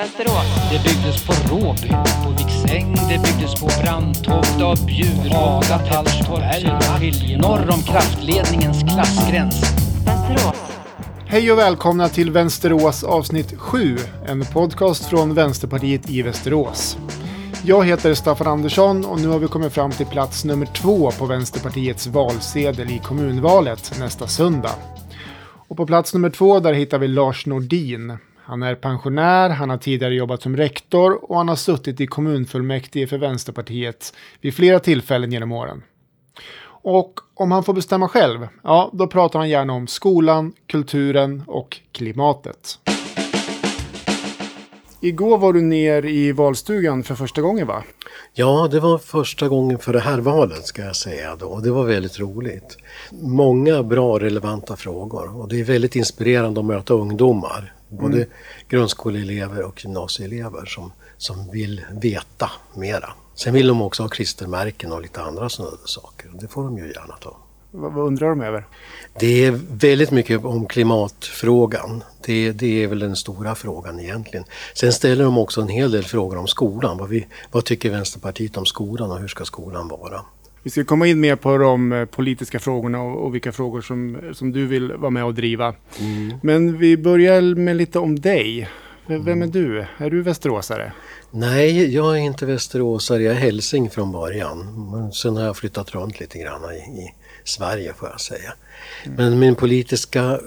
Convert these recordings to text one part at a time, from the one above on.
Det byggdes på Råby, på Viksäng, det byggdes på Brandtoft av Bjur, Haga, Tallstorp, Skilje norr om kraftledningens klassgräns. Hej och välkomna till Vänsterås avsnitt 7, en podcast från Vänsterpartiet i Västerås. Jag heter Staffan Andersson och nu har vi kommit fram till plats nummer två på Vänsterpartiets valsedel i kommunvalet nästa söndag. Och på plats nummer två där hittar vi Lars Nordin. Han är pensionär, han har tidigare jobbat som rektor och han har suttit i kommunfullmäktige för Vänsterpartiet vid flera tillfällen genom åren. Och om han får bestämma själv, ja, då pratar han gärna om skolan, kulturen och klimatet. Igår var du ner i valstugan för första gången va? Ja, det var första gången för det här valet ska jag säga då. Det var väldigt roligt. Många bra relevanta frågor och det är väldigt inspirerande att möta ungdomar. Både mm. grundskoleelever och gymnasieelever som, som vill veta mera. Sen vill de också ha klistermärken och lite andra sådana saker. Det får de ju gärna ta. Vad, vad undrar de över? Det är väldigt mycket om klimatfrågan. Det, det, är väl den stora frågan egentligen. Sen ställer de också en hel del frågor om skolan. Vad, vi, vad tycker Vänsterpartiet om skolan och hur ska skolan vara? Vi ska komma in mer på de eh, politiska frågorna och, vilka frågor som, som du vill vara med och driva. Mm. Men vi börjar med lite om dig. Vem är mm. du? Är du västeråsare? Nej, jag är inte västeråsare. Jag är hälsing från början. Men sen har jag flyttat runt lite grann i, i Sverige får jag säga. Mm. Men min politiska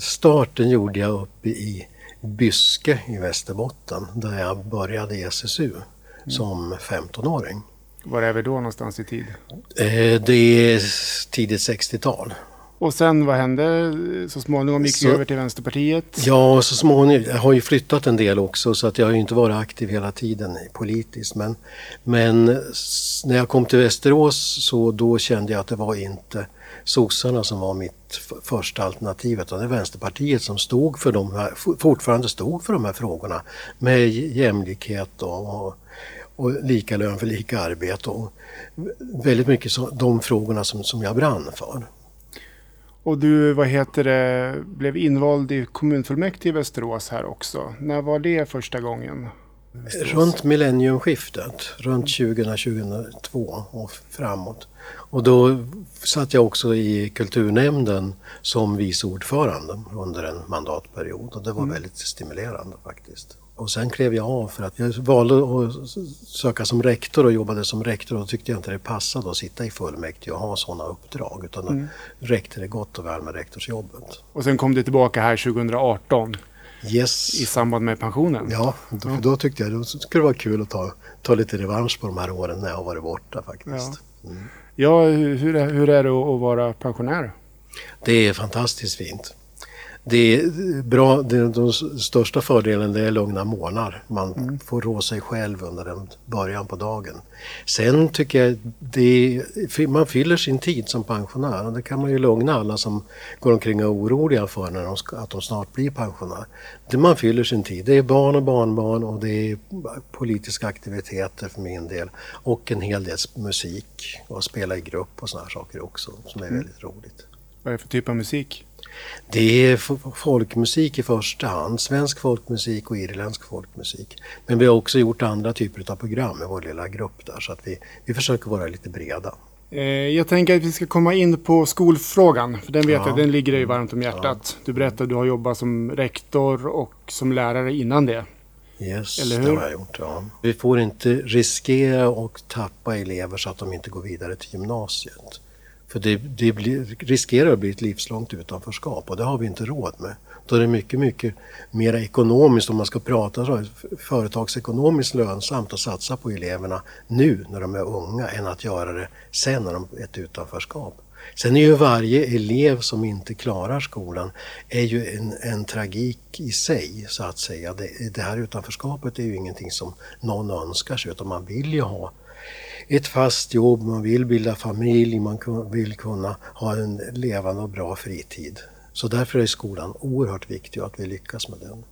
starten gjorde jag uppe i Byske i Västerbotten där jag började i SSU mm. som 15-åring. Var är vi då någonstans i tid? Eh, det är tidigt 60-tal. Och sen vad hände? Så småningom gick så, du över till Vänsterpartiet? Ja, så småningom. Jag har ju flyttat en del också så att jag har ju inte varit aktiv hela tiden politiskt. Men, men när jag kom till Västerås så då kände jag att det var inte sossarna som var mitt första alternativ utan det är Vänsterpartiet som stod för de här, fortfarande stod för de här frågorna med jämlikhet och, och, och lika lön för lika arbete och väldigt mycket så, de frågorna som, som jag brann för. Och du, vad heter det, blev invald i kommunfullmäktige i Västerås här också. När var det första gången? Runt millenniumskiftet, runt 2000-2002 och framåt. Och då satt jag också i kulturnämnden som vice ordförande under en mandatperiod och det var mm. väldigt stimulerande faktiskt. Och sen klev jag av för att jag valde att söka som rektor och jobbade som rektor och då tyckte jag inte det passade att sitta i fullmäktige och ha sådana uppdrag utan mm. räckte det gott och väl med rektorsjobbet. Och sen kom du tillbaka här 2018 yes. i samband med pensionen? Ja, då, ja. då tyckte jag det skulle vara kul att ta, ta lite revansch på de här åren när jag har varit borta faktiskt. Ja, mm. ja hur, hur är det att vara pensionär? Det är fantastiskt fint det är bra, det, de största fördelen det är lugna månader. Man mm. får rå sig själv under den början på dagen. Sen tycker jag det, man fyller sin tid som pensionär och det kan man ju lugna alla som går omkring och är oroliga för när de ska, att de snart blir pensionär. Det man fyller sin tid, det är barn och barnbarn och det är politiska aktiviteter för min del och en hel del musik och spela i grupp och sådana saker också som är mm. väldigt roligt. Vad är det för typ av musik? Det är folkmusik i första hand, svensk folkmusik och irländsk folkmusik. Men vi har också gjort andra typer av program i vår lilla grupp där så att vi, vi försöker vara lite breda. Eh, jag tänker att vi ska komma in på skolfrågan, för den vet ja. jag, den ligger dig varmt om hjärtat. Du berättade att du har jobbat som rektor och som lärare innan det. Yes, Eller hur? det har jag gjort. Ja. Vi får inte riskera och tappa elever så att de inte går vidare till gymnasiet. För det, det blir, riskerar att bli ett livslångt utanförskap och det har vi inte råd med. Då är det mycket, mycket mer ekonomiskt, om man ska prata så, företagsekonomiskt lönsamt att satsa på eleverna nu när de är unga än att göra det sen när de är ett utanförskap. Sen är ju varje elev som inte klarar skolan är ju en, en tragik i sig så att säga. Det, det här utanförskapet är ju ingenting som någon önskar sig utan man vill ju ha ett fast jobb, man vill bilda familj, man vill kunna ha en levande och bra fritid. Så därför är skolan oerhört viktig och att vi lyckas med den.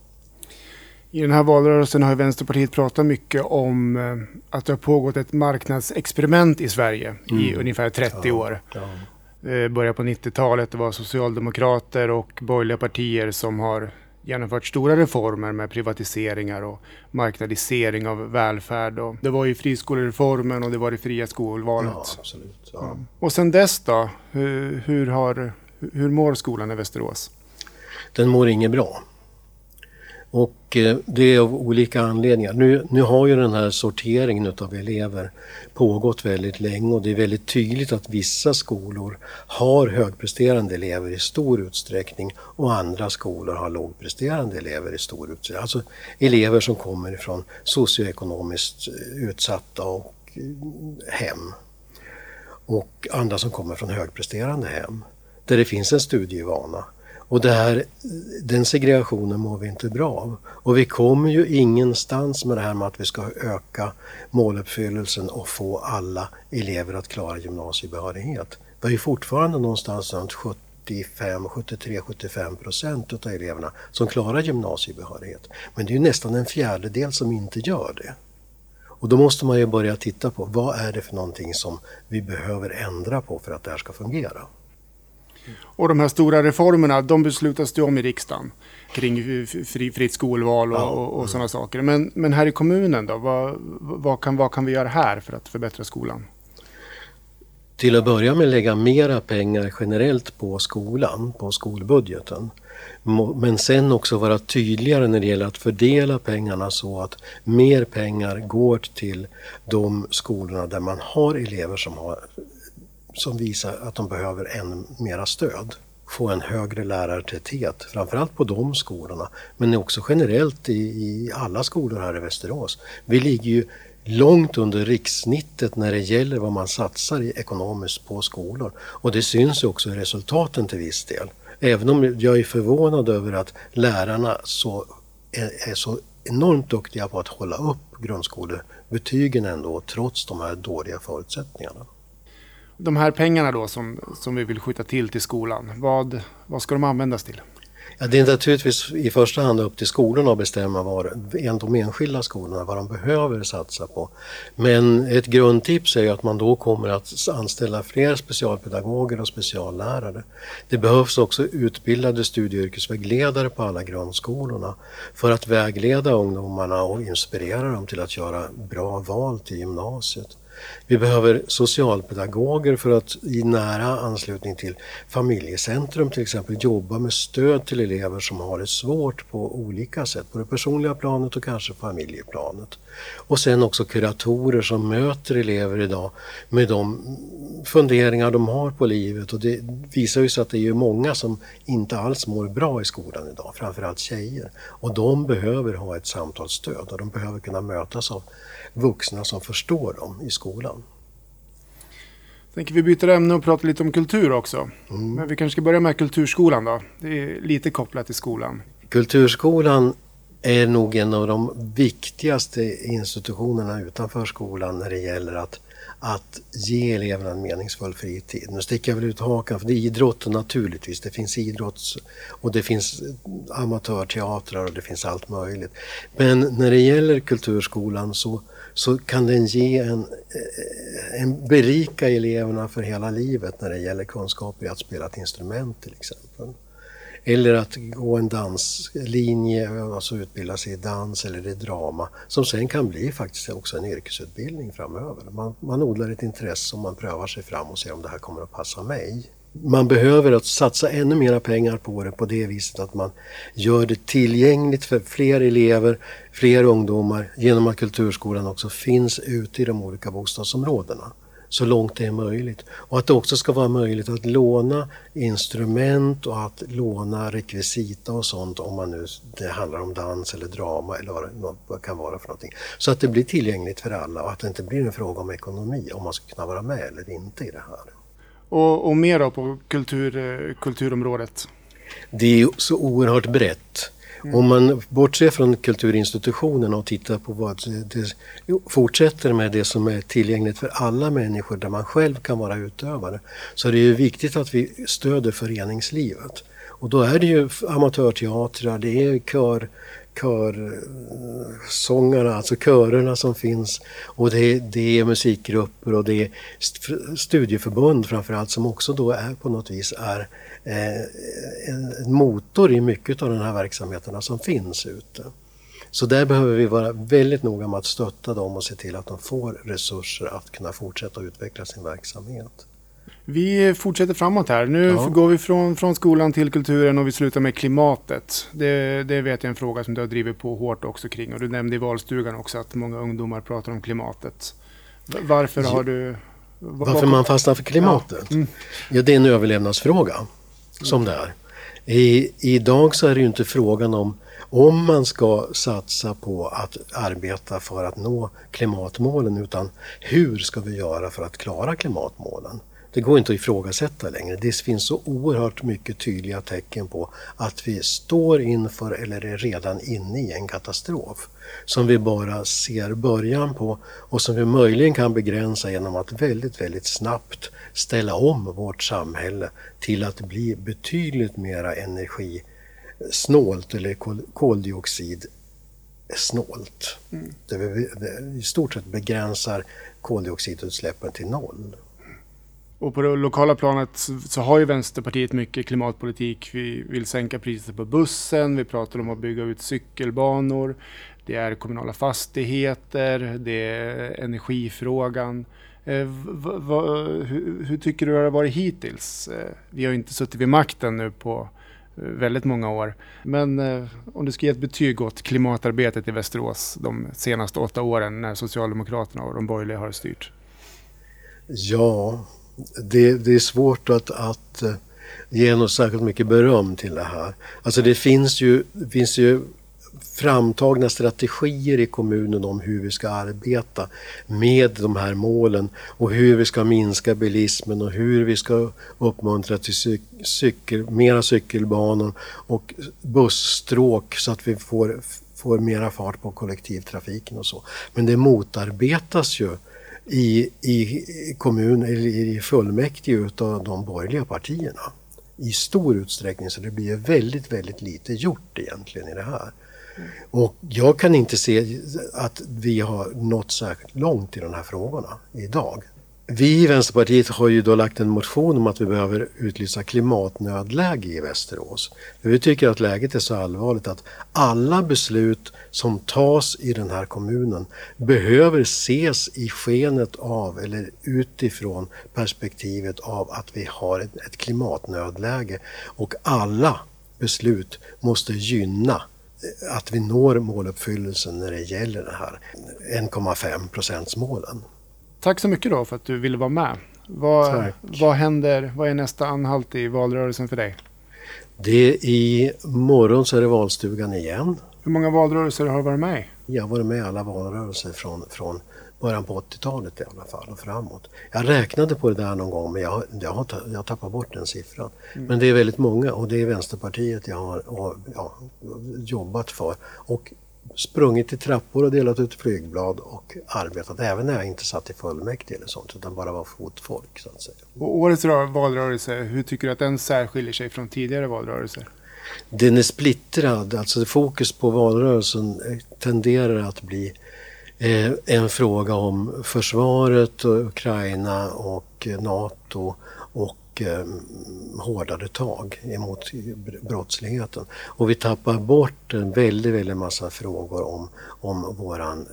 I den här valrörelsen har Vänsterpartiet pratat mycket om eh, att det har pågått ett marknadsexperiment i Sverige mm. i ungefär 30 ja, år. Ja. Eh, började på 90-talet, det var socialdemokrater och borgerliga partier som har genomfört stora reformer med privatiseringar och marknadisering av välfärd. Och det var ju friskolereformen och det var det fria skolvalet. Ja, absolut. Ja. Och sen dess då? Hur, hur, har, hur mår skolan i Västerås? Den mår inget bra. Och eh, det är av olika anledningar. Nu, nu har ju den här sorteringen utav elever pågått väldigt länge och det är väldigt tydligt att vissa skolor har högpresterande elever i stor utsträckning och andra skolor har lågpresterande elever i stor utsträckning. Alltså elever som kommer från socioekonomiskt eh, utsatta och eh, hem. Och andra som kommer från högpresterande hem där det finns en studievana. Och det här, den segregationen mår vi inte bra av. Och vi kommer ju ingenstans med det här med att vi ska öka måluppfyllelsen och få alla elever att klara gymnasiebehörighet. Vi har ju fortfarande någonstans runt 75, 73, 75 procent av eleverna som klarar gymnasiebehörighet. Men det är ju nästan en fjärdedel som inte gör det. Och då måste man ju börja titta på vad är det för någonting som vi behöver ändra på för att det här ska fungera. Och de här stora reformerna, de beslutas det om i riksdagen kring fri, fritt skolval och, ja. och, och mm. sådana saker. Men, men här i kommunen då, vad, vad, kan, vad kan vi göra här för att förbättra skolan? Till att börja med lägga mera pengar generellt på skolan, på skolbudgeten. Men sen också vara tydligare när det gäller att fördela pengarna så att mer pengar går till de skolorna där man har elever som har som visar att de behöver ännu mera stöd. Få en högre lärartäthet, framförallt på de skolorna, men också generellt i, i alla skolor här i Västerås. Vi ligger ju långt under rikssnittet när det gäller vad man satsar ekonomiskt på skolor. Och det syns ju också i resultaten till viss del. Även om jag är förvånad över att lärarna så, är, är så enormt duktiga på att hålla upp grundskolebetygen ändå trots de här dåliga förutsättningarna de här pengarna då som, som vi vill skjuta till till skolan, vad, vad ska de användas till? Ja, det är naturligtvis i första hand upp till skolorna att bestämma vad de enskilda skolorna vad de behöver satsa på. Men ett grundtips är att man då kommer att anställa fler specialpedagoger och speciallärare. Det behövs också utbildade studie och yrkesvägledare på alla grundskolorna för att vägleda ungdomarna och inspirera dem till att göra bra val till gymnasiet. Vi behöver socialpedagoger för att i nära anslutning till familjecentrum till exempel jobba med stöd till elever som har det svårt på olika sätt, på det personliga planet och kanske familjeplanet. Och sen också kuratorer som möter elever idag med de funderingar de har på livet och det visar ju sig att det är många som inte alls mår bra i skolan idag, framförallt tjejer. Och de behöver ha ett samtalsstöd och de behöver kunna mötas av vuxna som förstår dem i skolan. Tänker vi byter ämne och pratar lite om kultur också. Mm. Men vi kanske ska börja med kulturskolan då. Det är lite kopplat till skolan. Kulturskolan är nog en av de viktigaste institutionerna utanför skolan när det gäller att, att ge eleverna en meningsfull fritid. Nu sticker jag väl ut hakan för det är idrotten naturligtvis. Det finns idrotts och det finns amatörteatrar och det finns allt möjligt. Men när det gäller kulturskolan så så kan den ge en, eh, en berika eleverna för hela livet när det gäller kunskaper i att spela ett instrument till exempel. Eller att gå en danslinje, alltså utbilda sig i dans eller i drama, som sen kan bli faktiskt också en yrkesutbildning framöver. Man, man odlar ett intresse och man prövar sig fram och ser om det här kommer att passa mig man behöver att satsa ännu mera pengar på det på det viset att man gör det tillgängligt för fler elever, fler ungdomar genom att kulturskolan också finns ute i de olika bostadsområdena så långt det är möjligt. Och att det också ska vara möjligt att låna instrument och att låna rekvisita och sånt om man nu, det handlar om dans eller drama eller vad det kan vara för någonting. Så att det blir tillgängligt för alla och att det inte blir en fråga om ekonomi, om man ska kunna vara med eller inte i det här. Och, och mer då på kultur, eh, kulturområdet? Det är så oerhört brett. Mm. Om man bortser från kulturinstitutionerna och tittar på vad det fortsätter med det som är tillgängligt för alla människor där man själv kan vara utövare så är det ju viktigt att vi stöder föreningslivet. Och då är det ju amatörteatrar, det är kör, körsångarna, alltså körerna som finns. Och det, det är musikgrupper och det är studieförbund framförallt som också då är på något vis är eh, en motor i mycket av de här verksamheterna som finns ute. Så där behöver vi vara väldigt noga med att stötta dem och se till att de får resurser att kunna fortsätta utveckla sin verksamhet. Vi fortsätter framåt här. Nu ja. går vi från, från skolan till kulturen och vi slutar med klimatet. Det, det vet jag är en fråga som du har drivit på hårt också kring. Och du nämnde i valstugan också att många ungdomar pratar om klimatet. Varför har du... Varför man fastnar för klimatet? Ja. Mm. ja, det är en överlevnadsfråga som det är. I, idag så är det ju inte frågan om om man ska satsa på att arbeta för att nå klimatmålen utan hur ska vi göra för att klara klimatmålen? Det går inte att ifrågasätta längre. Det finns så oerhört mycket tydliga tecken på att vi står inför eller är redan inne i en katastrof som vi bara ser början på och som vi möjligen kan begränsa genom att väldigt, väldigt snabbt ställa om vårt samhälle till att bli betydligt mera energisnålt eller koldioxidsnålt. Mm. Där vi i stort sett begränsar koldioxidutsläppen till noll. Och på det lokala planet så har ju Vänsterpartiet mycket klimatpolitik. Vi vill sänka priset på bussen, vi pratar om att bygga ut cykelbanor, det är kommunala fastigheter, det är energifrågan. Eh, hur, hur, tycker du det har varit hittills? Eh, vi har inte suttit vid makten nu på eh, väldigt många år. Men eh, om du ska ge ett betyg åt klimatarbetet i Västerås de senaste åtta åren när Socialdemokraterna och de borgerliga har styrt? Ja, det, det är svårt att, att eh, ge något särskilt mycket beröm till det här. Alltså det finns ju, finns ju framtagna strategier i kommunen om hur vi ska arbeta med de här målen och hur vi ska minska bilismen och hur vi ska uppmuntra till cykel, mera cykelbanor och busstråk så att vi får, får mera fart på kollektivtrafiken och så. Men det motarbetas ju i, i kommun eller i fullmäktige utav de borgerliga partierna i stor utsträckning så det blir väldigt, väldigt lite gjort egentligen i det här. Och jag kan inte se att vi har nått särskilt långt i de här frågorna idag. Vi i Vänsterpartiet har ju då lagt en motion om att vi behöver utlysa klimatnödläge i Västerås. vi tycker att läget är så allvarligt att alla beslut som tas i den här kommunen behöver ses i skenet av eller utifrån perspektivet av att vi har ett, klimatnödläge och alla beslut måste gynna att vi når måluppfyllelsen när det gäller det här 1,5 procentsmålen. Tack så mycket då för att du ville vara med. Vad, vad händer, vad är nästa anhalt i valrörelsen för dig? Det är i morgon så är det valstugan igen. Hur många valrörelser har du varit med i? Jag har varit med i alla valrörelser från, från början på 80-talet i alla fall och framåt. Jag räknade på det där någon gång men jag, jag har jag tappat bort den siffran. Mm. Men det är väldigt många och det är Vänsterpartiet jag har och, ja, jobbat för. Och sprungit i trappor och delat ut flygblad och arbetat även när jag inte satt i fullmäktige eller sånt utan bara var fotfolk så att säga. Och årets valrörelse, hur tycker du att den särskiljer sig från tidigare valrörelser? Den är splittrad, alltså fokus på valrörelsen tenderar att bli eh, Eh, en fråga om försvaret, eh, Ukraina och eh, NATO och hårdare tag emot brottsligheten. Och vi tappar bort en väldigt, väldigt massa frågor om, om våran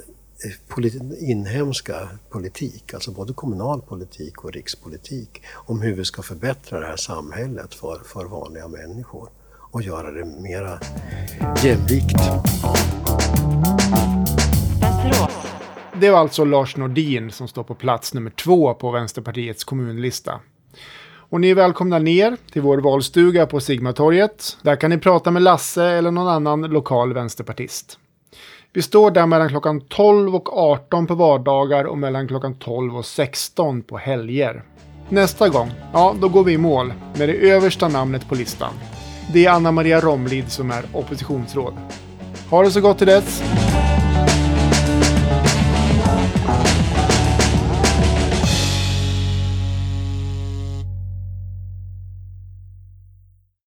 inhemska politik, alltså både kommunal politik och rikspolitik, om hur vi ska förbättra det här samhället för, för vanliga människor och göra det mera jämlikt. Det var alltså Lars Nordin som står på plats nummer två på Vänsterpartiets kommunlista. Och ni är välkomna ner till vår valstuga på Sigmatorget. Där kan ni prata med Lasse eller någon annan lokal vänsterpartist. Vi står där mellan klockan 12 och 18 på vardagar och mellan klockan 12 och 16 på helger. Nästa gång, ja då går vi i mål med det översta namnet på listan. Det är Anna Maria Romlid som är oppositionsråd. Ha det så gott till dess!